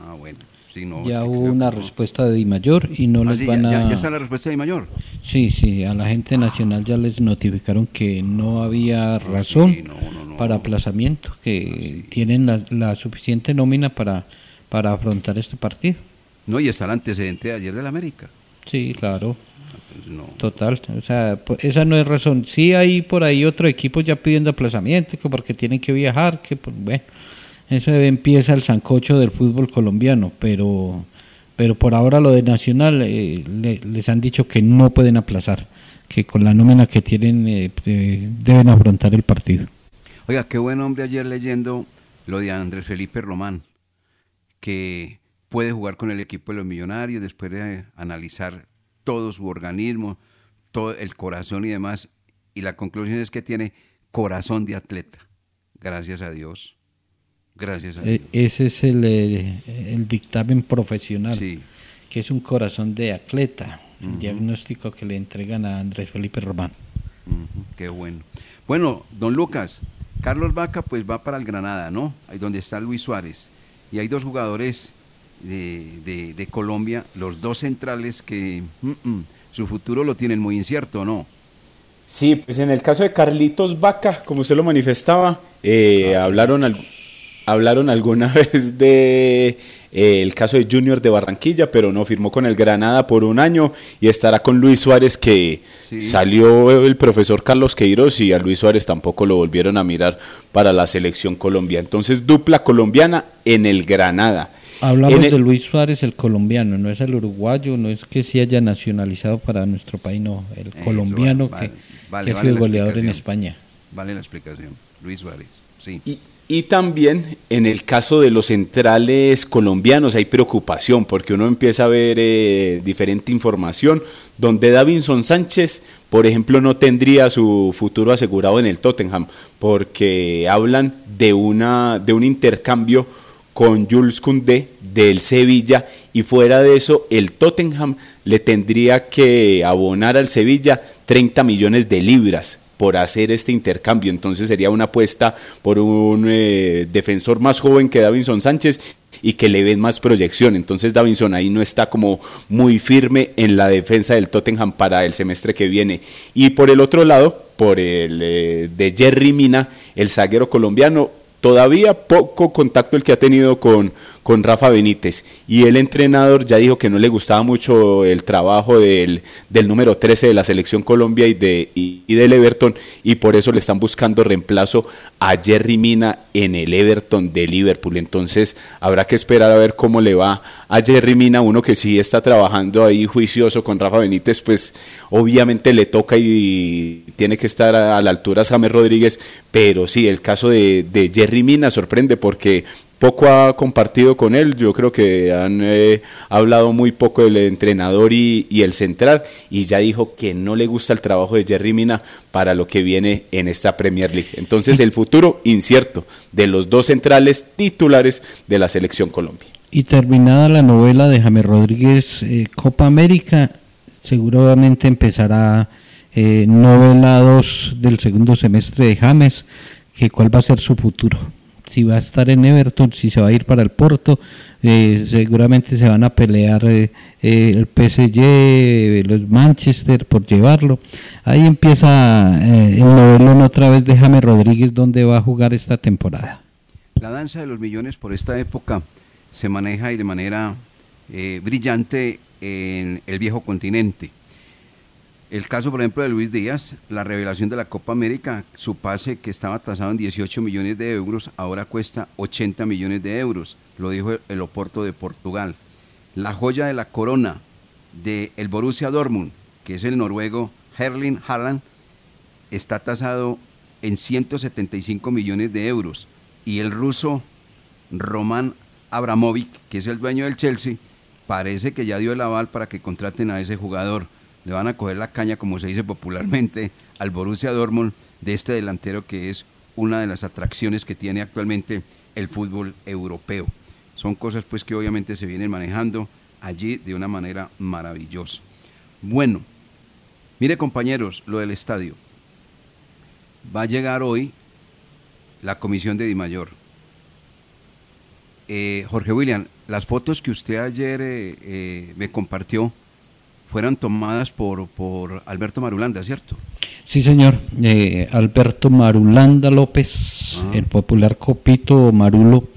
Ah, bueno. Sí, no, ya hubo creo una no. respuesta de Di Mayor y no Ah, les sí, van ya, a... ya- está la respuesta de Mayor. Sí, sí, a la gente nacional ya les notificaron que no había razón para aplazamiento, que tienen la, la suficiente nómina para, para afrontar este partido. No, y está el antecedente de ayer del América. Sí, claro. No. Total, o sea, pues, esa no es razón. Sí hay por ahí otro equipo ya pidiendo aplazamiento, que porque tienen que viajar, que pues, bueno, eso empieza el sancocho del fútbol colombiano, pero pero por ahora lo de Nacional eh, le- les han dicho que no pueden aplazar, que con la nómina que tienen eh, deben afrontar el partido. Oiga, qué buen hombre ayer leyendo lo de Andrés Felipe Román, que puede jugar con el equipo de los millonarios después de analizar todo su organismo, todo el corazón y demás. Y la conclusión es que tiene corazón de atleta. Gracias a Dios. Gracias a Dios. Eh, ese es el, eh, el dictamen profesional, Sí. que es un corazón de atleta, el diagnóstico que le entregan a Andrés Felipe Román. Ujú, qué bueno. Bueno, don Lucas, Carlos Vaca pues va para el Granada, ¿no? Ahí donde está Luis Suárez. Y hay dos jugadores de, de- de Colombia, los dos centrales que mm, su futuro lo tienen muy incierto, ¿no? Sí, pues en el caso de Carlitos Vaca, como usted lo manifestaba, eh, hablaron, al- hablaron alguna [laughs] vez de eh, el caso de Junior de Barranquilla, pero no firmó con el Granada por un año y estará con Luis Suárez que Sí. salió el profesor Carlos Queiroz y a Luis Suárez tampoco lo volvieron a mirar para la selección Colombia. Entonces, dupla colombiana en el Granada. Hablamos En el- de Luis Suárez, el colombiano, no es el uruguayo, no es que se haya nacionalizado para nuestro país, no, el Eso, colombiano vale, que, vale, que ha vale sido la goleador en. España. Vale la explicación. Luis Suárez, sí. Y, y también en el caso de los centrales colombianos hay preocupación porque uno empieza a ver eh, diferente información donde Davinson Sánchez, por ejemplo, no tendría su futuro asegurado en el Tottenham porque hablan de, una, de un intercambio con Jules Koundé del Sevilla y fuera de eso el Tottenham le tendría que abonar al Sevilla 30 millones de libras por hacer este intercambio. Entonces sería una apuesta por un eh, defensor más joven que Davinson Sánchez y que le ven más proyección. Entonces Davinson ahí no está como muy firme en la defensa del Tottenham para el semestre que viene. Y por el otro lado, por el eh, de Jerry Mina, el zaguero colombiano, todavía poco contacto el que ha tenido con, con Rafa Benítez. Y el entrenador ya dijo que no le gustaba mucho el trabajo del, del número 13 de la selección Colombia y, de, y, del Everton, y por eso le están buscando reemplazo a Jerry Mina en el Everton de Liverpool. Entonces habrá que esperar a ver cómo le va a Jerry Mina, uno que sí está trabajando ahí juicioso con Rafa Benítez, pues obviamente le toca y tiene que estar a, la altura James Rodríguez, pero sí, el caso de, de Jerry Mina sorprende porque poco ha compartido con él, yo creo que han eh, hablado muy poco del entrenador y, el central y ya dijo que no le gusta el trabajo de Jerry Mina para lo que viene en esta Premier League. Entonces el futuro incierto de los dos centrales titulares de la selección Colombia. Y terminada la novela de James Rodríguez eh, Copa América, seguramente empezará eh, novela 2 del segundo semestre de James, que cuál va a ser su futuro si va a estar en Everton, si se va a ir para el Porto, eh, seguramente se van a pelear eh, eh, el PSG, los Manchester por llevarlo. Ahí empieza el novelón otra vez de James Rodríguez, donde va a jugar esta temporada. La danza de los millones por esta época se maneja y de manera brillante en el viejo continente. El caso, por ejemplo, de Luis Díaz, la revelación de la Copa América, su pase que estaba tasado en 18 millones de euros, ahora cuesta 80 millones de euros, lo dijo el Oporto de Portugal. La joya de la corona del el Borussia Dortmund, que es el noruego Herling Haaland, está tasado en 175 millones de euros. Y el ruso Roman Abramovic, que es el dueño del Chelsea, parece que ya dio el aval para que contraten a ese jugador le van a coger la caña, como se dice popularmente, al Borussia Dortmund de este delantero que es una de las atracciones que tiene actualmente el fútbol europeo. Son cosas pues que obviamente se vienen manejando allí de una manera maravillosa. Bueno, mire compañeros, lo del estadio. Va a llegar hoy la comisión de Dimayor. Eh, Jorge William, las fotos que usted ayer eh, eh, me compartió, fueron tomadas por, por Alberto Marulanda, ¿cierto? Sí, señor. Eh, Alberto Marulanda López, ah. el popular Copito Marulo,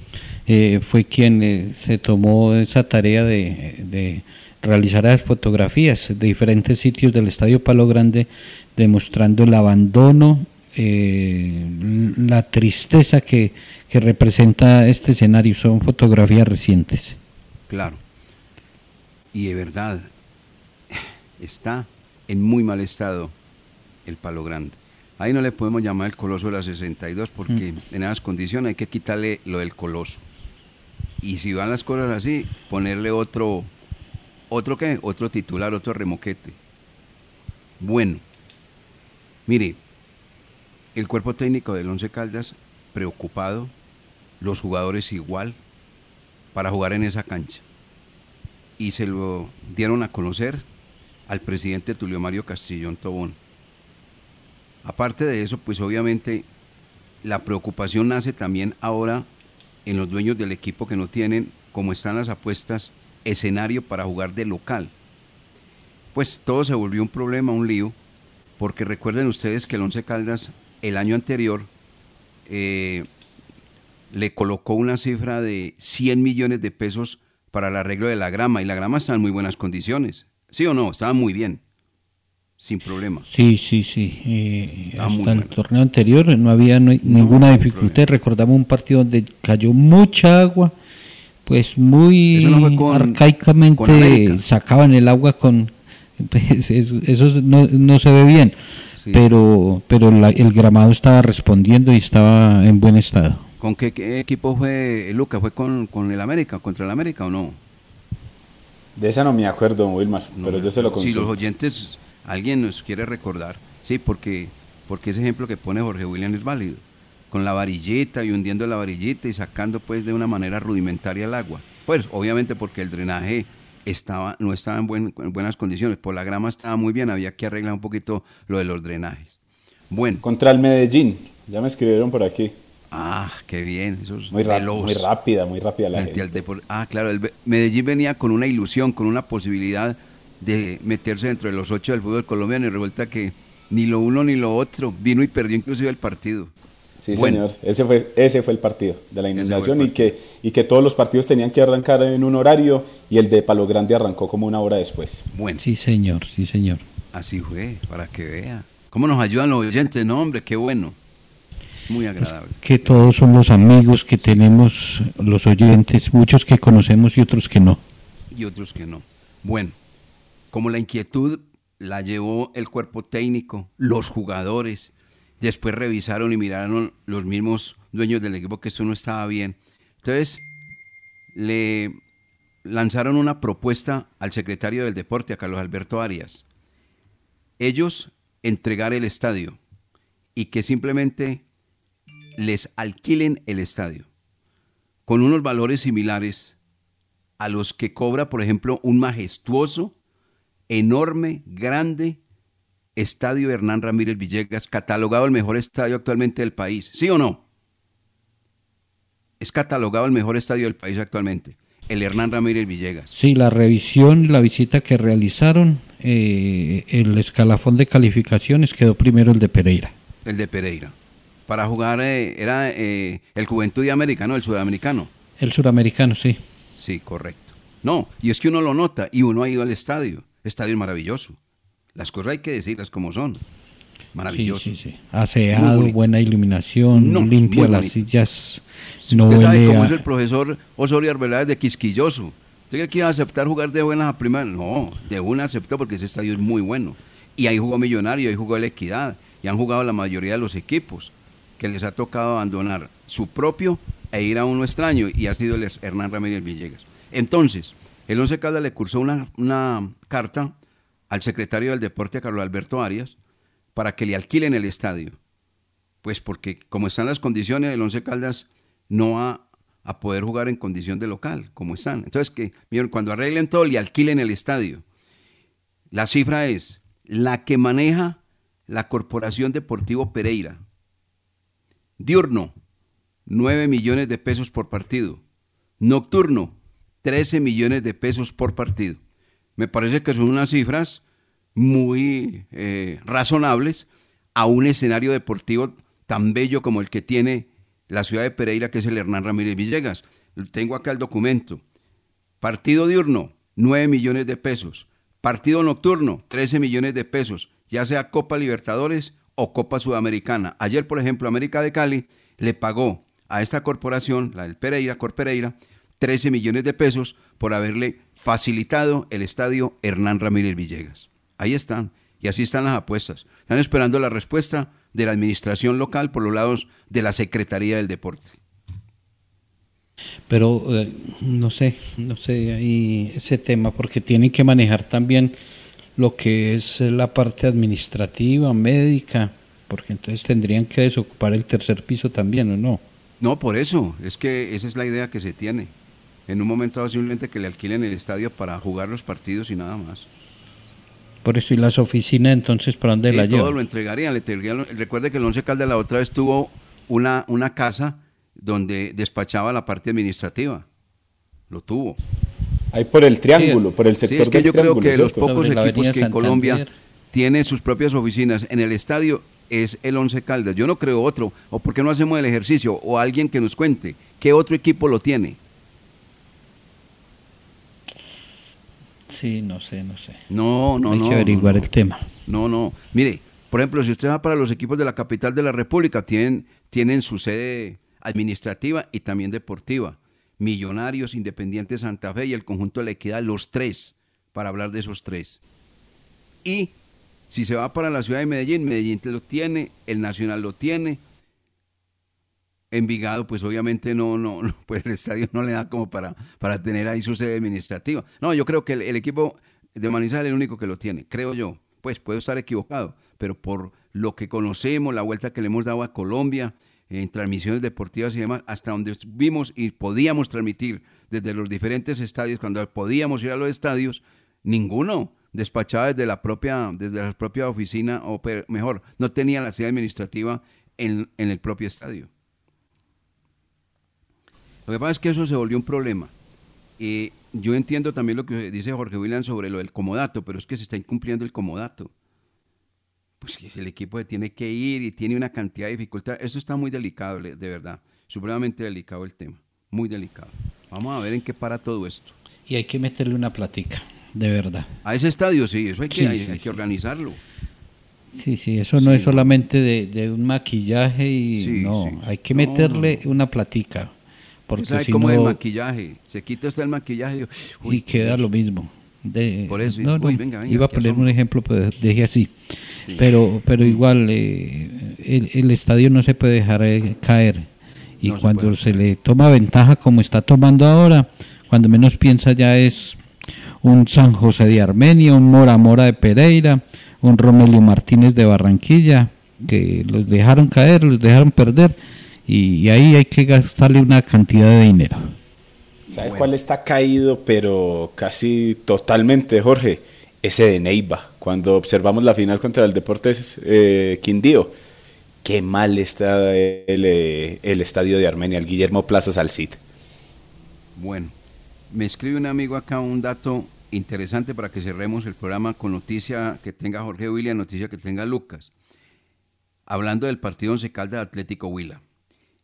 eh, fue quien eh, se tomó esa tarea de, realizar las fotografías de diferentes sitios del Estadio Palo Grande, demostrando el abandono, la tristeza que, que representa este escenario. Son fotografías recientes. Claro. Y de verdad, está en muy mal estado el Palo Grande. Ahí no le podemos llamar el coloso de la 62 porque mm. en esas condiciones hay que quitarle lo del coloso. Y si van las cosas así, ponerle otro, otro qué, otro titular, otro remoquete. Bueno, mire, el cuerpo técnico del Once Caldas preocupado, los jugadores igual, para jugar en esa cancha. Y se lo dieron a conocer al presidente Tulio Mario Castillón Tobón. Aparte de eso, pues obviamente la preocupación nace también ahora en los dueños del equipo que no tienen, como están las apuestas, escenario para jugar de local. Pues todo se volvió un problema, un lío, porque recuerden ustedes que el Once Caldas el año anterior eh, le colocó una cifra de 100 millones de pesos para el arreglo de la grama y la grama está en muy buenas condiciones. ¿Sí o no? Estaba muy bien. Sin problema. Sí, sí, sí. Eh, hasta el torneo anterior no había ninguna dificultad. Recordamos un partido donde cayó mucha agua, pues muy arcaicamente sacaban el agua con... [laughs] Pues, eso no, se ve bien, pero, pero el gramado estaba respondiendo y estaba en buen estado. ¿Con qué, equipo fue Lucas? ¿Fue con, con el América, contra el América o no? De esa no me acuerdo, Wilmar, pero yo se lo consulto. Si los oyentes, alguien nos quiere recordar, sí, porque, porque ese ejemplo que pone Jorge William es válido. Con la varillita y hundiendo la varillita y sacando pues de una manera rudimentaria el agua. Pues obviamente porque el drenaje estaba, no estaba en, en buenas condiciones, por la grama estaba muy bien, había que arreglar un poquito lo de los drenajes. Bueno. Contra el Medellín, ya me escribieron por aquí. Ah, qué bien. Eso muy, muy rápida, muy rápida la gente. Ah, claro, el Medellín venía con una ilusión, con una posibilidad de meterse dentro de los ocho del fútbol colombiano y resulta que ni lo uno ni lo otro vino y perdió inclusive el partido. Sí, Bueno. señor. Ese fue, ese fue el partido de la inundación y que, y que todos los partidos tenían que arrancar en un horario y el de Palo Grande arrancó como una hora después. Bueno, Sí, señor, sí, señor. así fue, para que vea. ¿Cómo nos ayudan los oyentes? No, hombre, qué bueno. Muy agradable. Que todos son los amigos que tenemos, los oyentes, muchos que conocemos y otros que no. y otros que no. Bueno, como la inquietud la llevó el cuerpo técnico, los jugadores, después revisaron y miraron los mismos dueños del equipo que esto no estaba bien. Entonces, le lanzaron una propuesta al secretario del deporte, a Carlos Alberto Arias. Ellos entregar el estadio y que simplemente les alquilen el estadio con unos valores similares a los que cobra, por ejemplo, un majestuoso, enorme, grande estadio Hernán Ramírez Villegas, catalogado el mejor estadio actualmente del país. ¿Sí o no? Es catalogado el mejor estadio del país actualmente, el Hernán Ramírez Villegas. Sí, la revisión, la visita que realizaron, eh, el escalafón de calificaciones quedó primero el de Pereira. El de Pereira. Para jugar eh, era eh, el Juventud de Americano, el sudamericano. El suramericano, sí. Sí, correcto. No, y es que uno lo nota y uno ha ido al estadio. Estadio es maravilloso. Las cosas hay que decirlas como son. Maravilloso. Sí, sí, sí. Aseado, buena iluminación, No, limpia las sillas, Si no usted sabe cómo a- es el profesor Osorio Arbeláez de Quisquilloso. ¿Usted cree que iba a aceptar jugar de buenas a primeras? No, de una aceptó porque ese estadio es muy bueno. Y ahí jugó Millonario, ahí jugó la Equidad, y han jugado la mayoría de los equipos que les ha tocado abandonar su propio e ir a uno extraño, y ha sido el Hernán Ramírez Villegas. Entonces, el Once Caldas le cursó una, carta al secretario del Deporte, Carlos Alberto Arias, para que le alquilen el estadio. Pues porque como están las condiciones, el Once Caldas no va a poder jugar en condición de local, como están. Entonces, que miren, cuando arreglen todo, le alquilen el estadio. La cifra es la que maneja la Corporación Deportivo Pereira. Diurno, 9 millones de pesos por partido. Nocturno, 13 millones de pesos por partido. Me parece que son unas cifras muy eh, razonables a un escenario deportivo tan bello como el que tiene la ciudad de Pereira, que es el Hernán Ramírez Villegas. Tengo acá el documento. Partido diurno, 9 millones de pesos. Partido nocturno, 13 millones de pesos, ya sea Copa Libertadores o Copa Sudamericana. Ayer, por ejemplo, América de Cali le pagó a esta corporación, la del Pereira, Cor Pereira, 13 millones de pesos por haberle facilitado el estadio Hernán Ramírez Villegas. Ahí están, y así están las apuestas. Están esperando la respuesta de la administración local por los lados de la Secretaría del Deporte. Pero eh, no sé, no sé ahí ese tema, porque tienen que manejar también lo que es la parte administrativa, médica, porque entonces tendrían que desocupar el tercer piso también, ¿o no? No, por eso, es que esa es la idea que se tiene. En un momento dado simplemente que le alquilen el estadio para jugar los partidos y nada más. Por eso, y las oficinas entonces, ¿para dónde Y la todo llevan? lo entregarían, le entregarían- Recuerde que el Once Caldas la otra vez tuvo una, una casa donde despachaba la parte administrativa. Lo tuvo. Ahí por el triángulo, por el Sí, sector es que del yo creo que los ¿cierto? pocos Sobre la equipos que en Colombia tienen sus propias oficinas en el estadio es el Once Caldas. Yo no creo otro. ¿O por qué no hacemos el ejercicio? O alguien que nos cuente qué otro equipo lo tiene. Sí, no sé, no sé. No, no, Hay no. que averiguar no, no. el tema. No, no. Mire, por ejemplo, si usted va para los equipos de la capital de la República, tienen, tienen su sede administrativa y también deportiva. Millonarios, Independiente Santa Fe y el conjunto de la Equidad, los tres, para hablar de esos tres. Y si se va para la ciudad de Medellín, Medellín lo tiene, el Nacional lo tiene. Envigado, pues obviamente no, [laughs] no, pues el estadio no le da como para, para tener ahí su sede administrativa. No, yo creo que el, el equipo de Manizales es el único que lo tiene, creo yo. Pues puedo estar equivocado, pero por lo que conocemos, la vuelta que le hemos dado a Colombia, en transmisiones deportivas y demás, hasta donde vimos y podíamos transmitir desde los diferentes estadios, cuando podíamos ir a los estadios, ninguno despachaba desde la propia, desde la propia oficina, o mejor, no tenía la sede administrativa en, en el propio estadio. Lo que pasa es que eso se volvió un problema. Eh, yo entiendo también lo que dice Jorge William sobre lo del comodato, pero es que se está incumpliendo el comodato. Pues el equipo tiene que ir y tiene una cantidad de dificultades. Eso está muy delicado, de verdad. Supremamente delicado el tema. Muy delicado. Vamos a ver en qué para todo esto. Y hay que meterle una platica, de verdad. A ese estadio, sí, eso hay que, Sí, hay, sí, hay sí. que organizarlo. Sí, sí, eso no es solamente de, de un maquillaje y Sí, no, hay que No, meterle una platica. Porque ¿Sabe si cómo es el no, maquillaje? Se quita hasta el maquillaje y yo, uy, y queda lo mismo. De- Por eso, no, no, uy, venga, venga, iba a ¿qué poner un ejemplo, pero dejé así. Sí. Pero, pero igual, eh, el, el estadio no se puede dejar eh, caer. Y No cuando se, le toma ventaja como está tomando ahora, cuando menos piensa ya es un San José de Armenia, un Mora Mora de Pereira, un Romelio Martínez de Barranquilla, que los dejaron caer, los dejaron perder, y, y ahí hay que gastarle una cantidad de dinero. ¿Sabe cuál está caído, pero casi totalmente, Jorge? Ese de Neiva. Cuando observamos la final contra el Deportes eh, Quindío, qué mal está el, eh, el estadio de Armenia, el Guillermo Plaza Salcid. Bueno, me escribe un amigo acá un dato interesante para que cerremos el programa con noticia que tenga Jorge William, noticia que tenga Lucas. Hablando del partido Once Caldas Atlético Huila.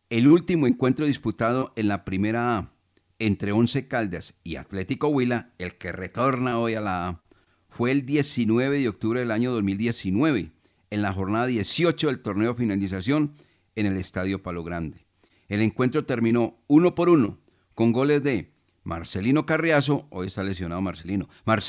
El último encuentro disputado en la primera A entre Once Caldas y Atlético Huila, el que retorna hoy a la A, fue el 19 de octubre del año 2019, en la jornada 18 del torneo finalización en el Estadio Palo Grande. El encuentro terminó uno por uno, con goles de Marcelino Carriazo, hoy está lesionado Marcelino, Marcelino